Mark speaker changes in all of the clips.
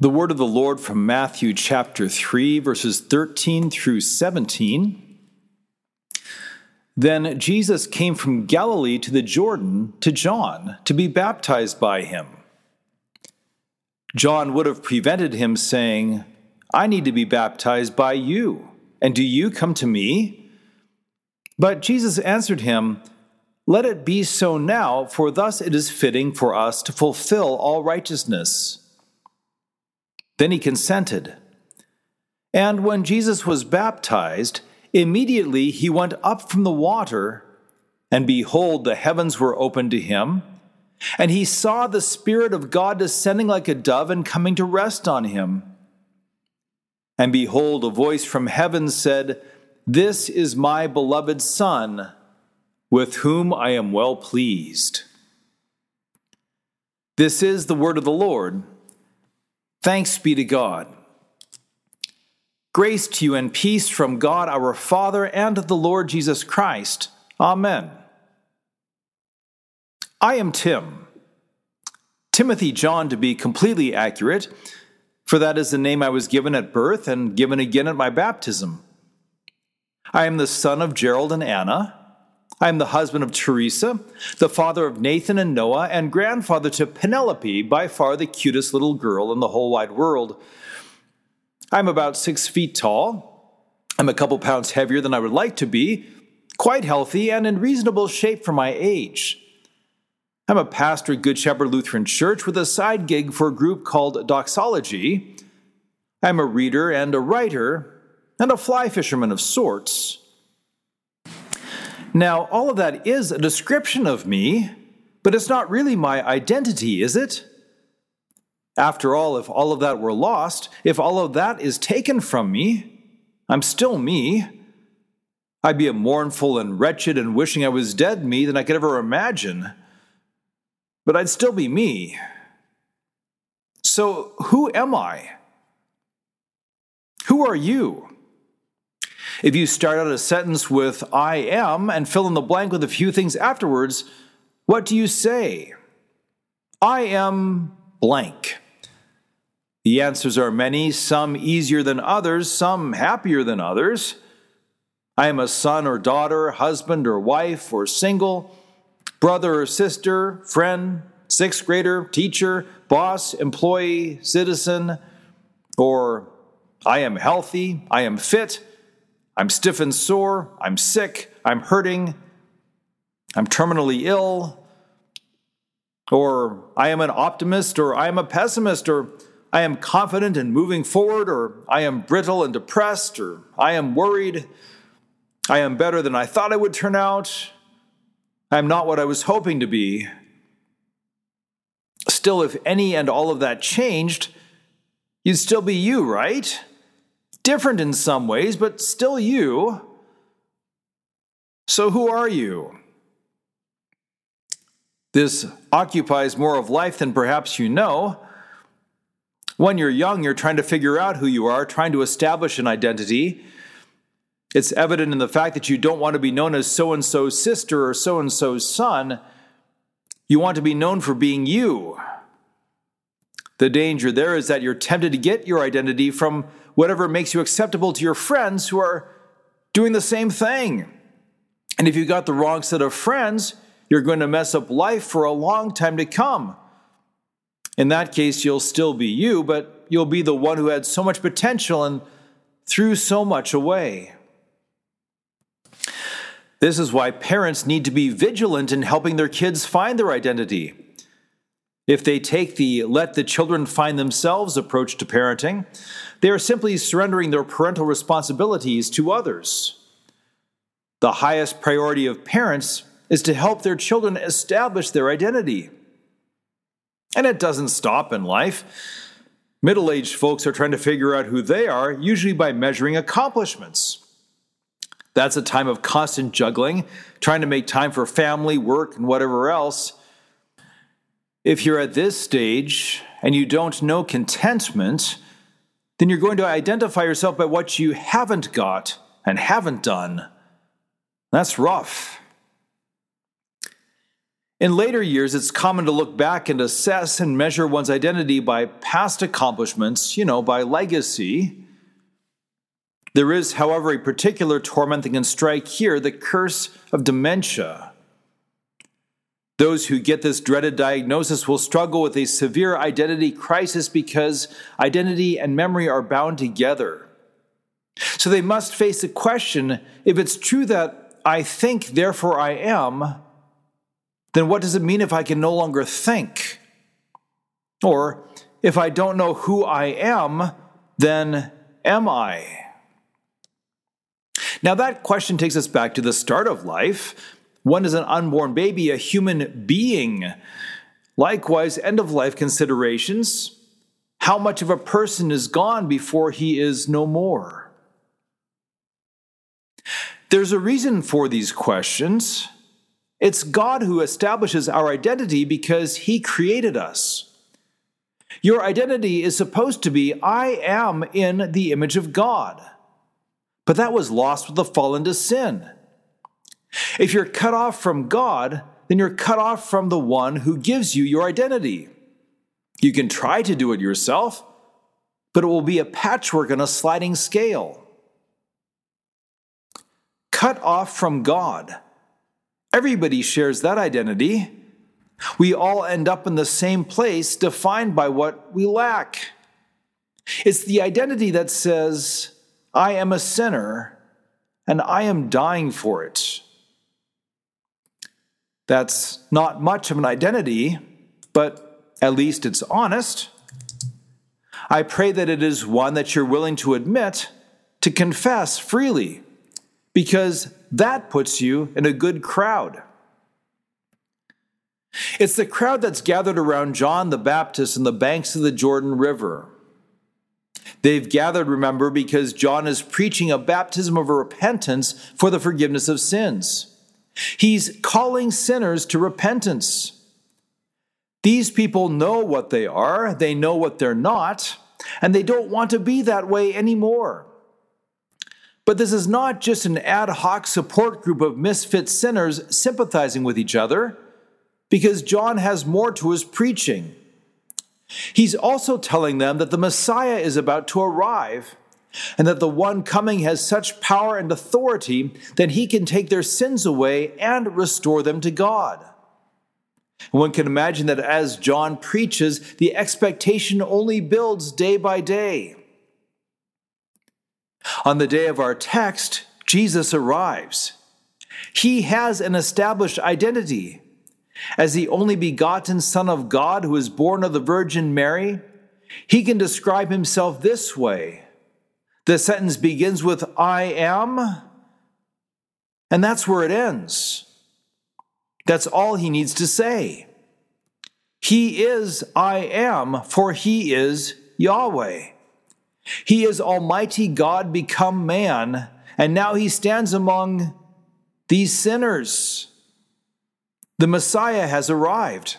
Speaker 1: The word of the Lord from Matthew chapter 3, verses 13 through 17. Then Jesus came from Galilee to the Jordan to John to be baptized by him. John would have prevented him, saying, I need to be baptized by you, and do you come to me? But Jesus answered him, Let it be so now, for thus it is fitting for us to fulfill all righteousness. Then he consented. And when Jesus was baptized, immediately he went up from the water, and behold, the heavens were opened to him. And he saw the Spirit of God descending like a dove and coming to rest on him. And behold, a voice from heaven said, This is my beloved Son, with whom I am well pleased. This is the word of the Lord. Thanks be to God. Grace to you and peace from God our Father and the Lord Jesus Christ. Amen. I am Tim. Timothy John, to be completely accurate, for that is the name I was given at birth and given again at my baptism. I am the son of Gerald and Anna. I am the husband of Teresa, the father of Nathan and Noah, and grandfather to Penelope, by far the cutest little girl in the whole wide world. I'm about six feet tall. I'm a couple pounds heavier than I would like to be, quite healthy, and in reasonable shape for my age. I'm a pastor at Good Shepherd Lutheran Church with a side gig for a group called Doxology. I'm a reader and a writer, and a fly fisherman of sorts. Now, all of that is a description of me, but it's not really my identity, is it? After all, if all of that were lost, if all of that is taken from me, I'm still me. I'd be a mournful and wretched and wishing I was dead me than I could ever imagine. But I'd still be me. So, who am I? Who are you? If you start out a sentence with I am and fill in the blank with a few things afterwards, what do you say? I am blank. The answers are many, some easier than others, some happier than others. I am a son or daughter, husband or wife, or single, brother or sister, friend, sixth grader, teacher, boss, employee, citizen, or I am healthy, I am fit, I'm stiff and sore. I'm sick. I'm hurting. I'm terminally ill. Or I am an optimist, or I am a pessimist, or I am confident and moving forward, or I am brittle and depressed, or I am worried. I am better than I thought I would turn out. I am not what I was hoping to be. Still, if any and all of that changed, you'd still be you, right? Different in some ways, but still you. So, who are you? This occupies more of life than perhaps you know. When you're young, you're trying to figure out who you are, trying to establish an identity. It's evident in the fact that you don't want to be known as so and so's sister or so and so's son. You want to be known for being you. The danger there is that you're tempted to get your identity from whatever makes you acceptable to your friends who are doing the same thing. And if you got the wrong set of friends, you're going to mess up life for a long time to come. In that case, you'll still be you, but you'll be the one who had so much potential and threw so much away. This is why parents need to be vigilant in helping their kids find their identity. If they take the let the children find themselves approach to parenting, they are simply surrendering their parental responsibilities to others. The highest priority of parents is to help their children establish their identity. And it doesn't stop in life. Middle aged folks are trying to figure out who they are, usually by measuring accomplishments. That's a time of constant juggling, trying to make time for family, work, and whatever else. If you're at this stage and you don't know contentment, then you're going to identify yourself by what you haven't got and haven't done. That's rough. In later years, it's common to look back and assess and measure one's identity by past accomplishments, you know, by legacy. There is, however, a particular torment that can strike here the curse of dementia. Those who get this dreaded diagnosis will struggle with a severe identity crisis because identity and memory are bound together. So they must face the question if it's true that I think, therefore I am, then what does it mean if I can no longer think? Or if I don't know who I am, then am I? Now, that question takes us back to the start of life. One is an unborn baby, a human being. Likewise, end of life considerations how much of a person is gone before he is no more? There's a reason for these questions. It's God who establishes our identity because He created us. Your identity is supposed to be I am in the image of God. But that was lost with the fall into sin. If you're cut off from God, then you're cut off from the one who gives you your identity. You can try to do it yourself, but it will be a patchwork on a sliding scale. Cut off from God Everybody shares that identity. We all end up in the same place, defined by what we lack. It's the identity that says, I am a sinner and I am dying for it. That's not much of an identity, but at least it's honest. I pray that it is one that you're willing to admit, to confess freely, because that puts you in a good crowd. It's the crowd that's gathered around John the Baptist on the banks of the Jordan River. They've gathered, remember, because John is preaching a baptism of repentance for the forgiveness of sins. He's calling sinners to repentance. These people know what they are, they know what they're not, and they don't want to be that way anymore. But this is not just an ad hoc support group of misfit sinners sympathizing with each other, because John has more to his preaching. He's also telling them that the Messiah is about to arrive, and that the one coming has such power and authority that he can take their sins away and restore them to God. One can imagine that as John preaches, the expectation only builds day by day. On the day of our text, Jesus arrives. He has an established identity. As the only begotten Son of God who is born of the Virgin Mary, he can describe himself this way. The sentence begins with, I am, and that's where it ends. That's all he needs to say. He is I am, for he is Yahweh. He is Almighty God become man, and now he stands among these sinners. The Messiah has arrived.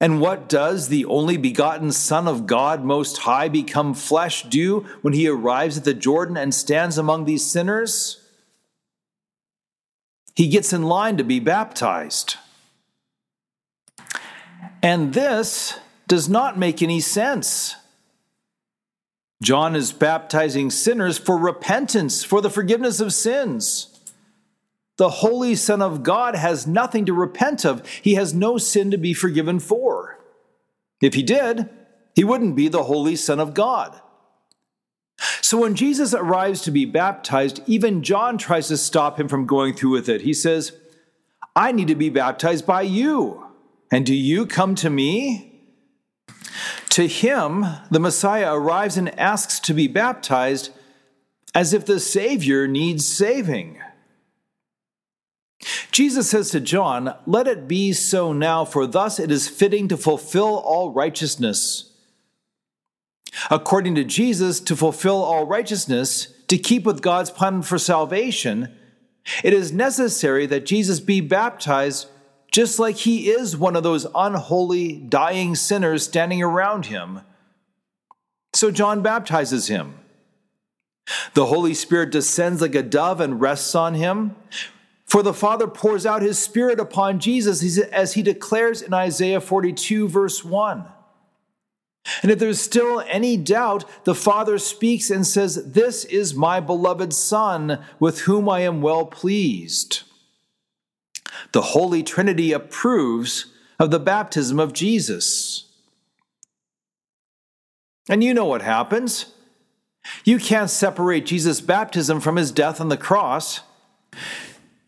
Speaker 1: And what does the only begotten Son of God Most High become flesh do when he arrives at the Jordan and stands among these sinners? He gets in line to be baptized. And this does not make any sense. John is baptizing sinners for repentance, for the forgiveness of sins. The Holy Son of God has nothing to repent of. He has no sin to be forgiven for. If he did, he wouldn't be the Holy Son of God. So when Jesus arrives to be baptized, even John tries to stop him from going through with it. He says, I need to be baptized by you. And do you come to me? To him, the Messiah arrives and asks to be baptized as if the Savior needs saving. Jesus says to John, Let it be so now, for thus it is fitting to fulfill all righteousness. According to Jesus, to fulfill all righteousness, to keep with God's plan for salvation, it is necessary that Jesus be baptized just like he is one of those unholy, dying sinners standing around him. So John baptizes him. The Holy Spirit descends like a dove and rests on him. For the Father pours out his Spirit upon Jesus as he declares in Isaiah 42, verse 1. And if there's still any doubt, the Father speaks and says, This is my beloved Son, with whom I am well pleased. The Holy Trinity approves of the baptism of Jesus. And you know what happens. You can't separate Jesus' baptism from his death on the cross.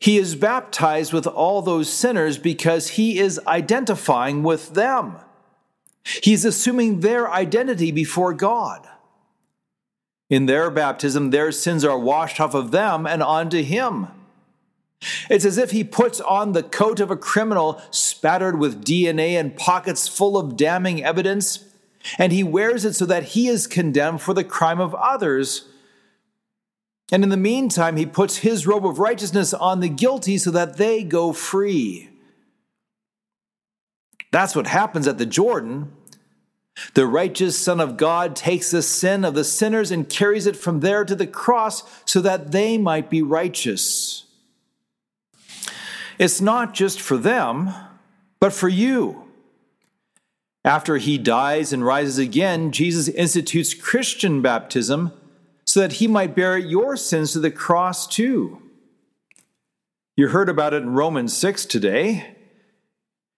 Speaker 1: He is baptized with all those sinners because he is identifying with them. He's assuming their identity before God. In their baptism, their sins are washed off of them and onto him. It's as if he puts on the coat of a criminal spattered with DNA and pockets full of damning evidence, and he wears it so that he is condemned for the crime of others. And in the meantime, he puts his robe of righteousness on the guilty so that they go free. That's what happens at the Jordan. The righteous Son of God takes the sin of the sinners and carries it from there to the cross so that they might be righteous. It's not just for them, but for you. After he dies and rises again, Jesus institutes Christian baptism so that he might bear your sins to the cross too. You heard about it in Romans 6 today.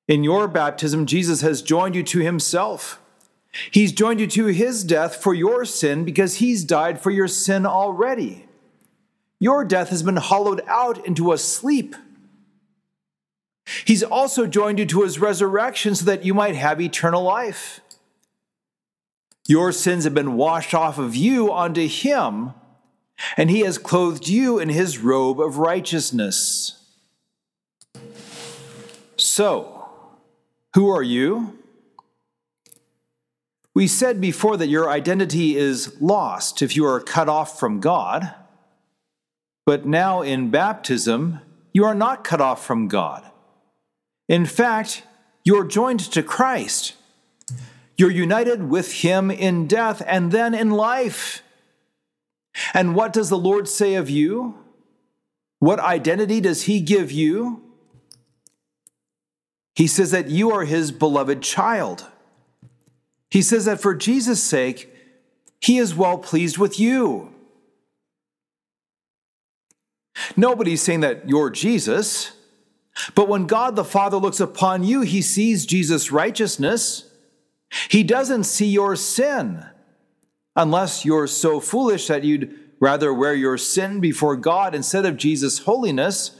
Speaker 1: In your baptism, Jesus has joined you to himself. He's joined you to his death for your sin because he's died for your sin already. Your death has been hollowed out into a sleep He's also joined you to his resurrection so that you might have eternal life. Your sins have been washed off of you onto him, and he has clothed you in his robe of righteousness. So, who are you? We said before that your identity is lost if you are cut off from God. But now in baptism, you are not cut off from God. In fact, you're joined to Christ. You're united with him in death and then in life. And what does the Lord say of you? What identity does he give you? He says that you are his beloved child. He says that for Jesus' sake, he is well pleased with you. Nobody's saying that you're Jesus. But when God the Father looks upon you, he sees Jesus' righteousness. He doesn't see your sin, unless you're so foolish that you'd rather wear your sin before God instead of Jesus' holiness.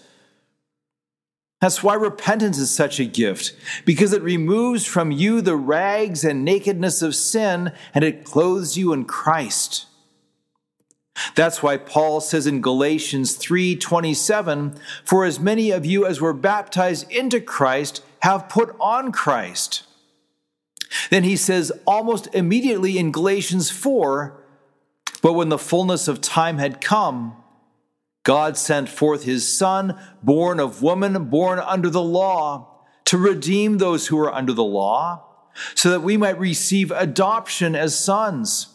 Speaker 1: That's why repentance is such a gift, because it removes from you the rags and nakedness of sin and it clothes you in Christ. That's why Paul says in Galatians 3:27, "For as many of you as were baptized into Christ have put on Christ." Then he says almost immediately in Galatians 4, "But when the fullness of time had come, God sent forth his son, born of woman, born under the law, to redeem those who are under the law, so that we might receive adoption as sons."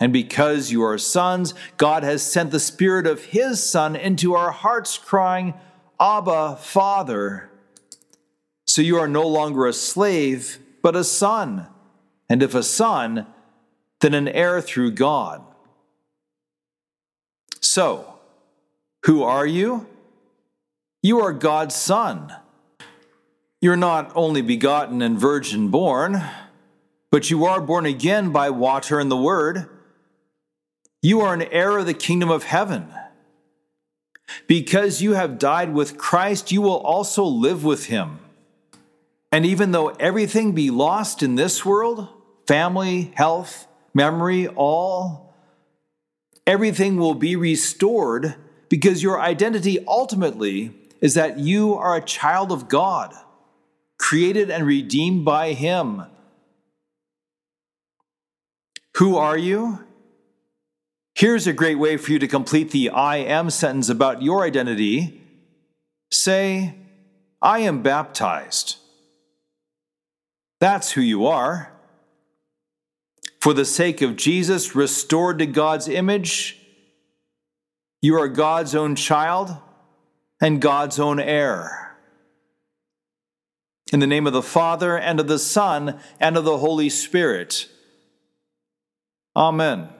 Speaker 1: And because you are sons, God has sent the Spirit of His Son into our hearts, crying, Abba, Father. So you are no longer a slave, but a son. And if a son, then an heir through God. So, who are you? You are God's son. You're not only begotten and virgin born, but you are born again by water and the word you are an heir of the kingdom of heaven. Because you have died with Christ, you will also live with him. And even though everything be lost in this world family, health, memory, all everything will be restored because your identity ultimately is that you are a child of God, created and redeemed by him. Who are you? Here's a great way for you to complete the I am sentence about your identity. Say, I am baptized. That's who you are. For the sake of Jesus, restored to God's image, you are God's own child. and God's own heir. In the name of the Father, and of the Son, and of the Holy Spirit. Amen.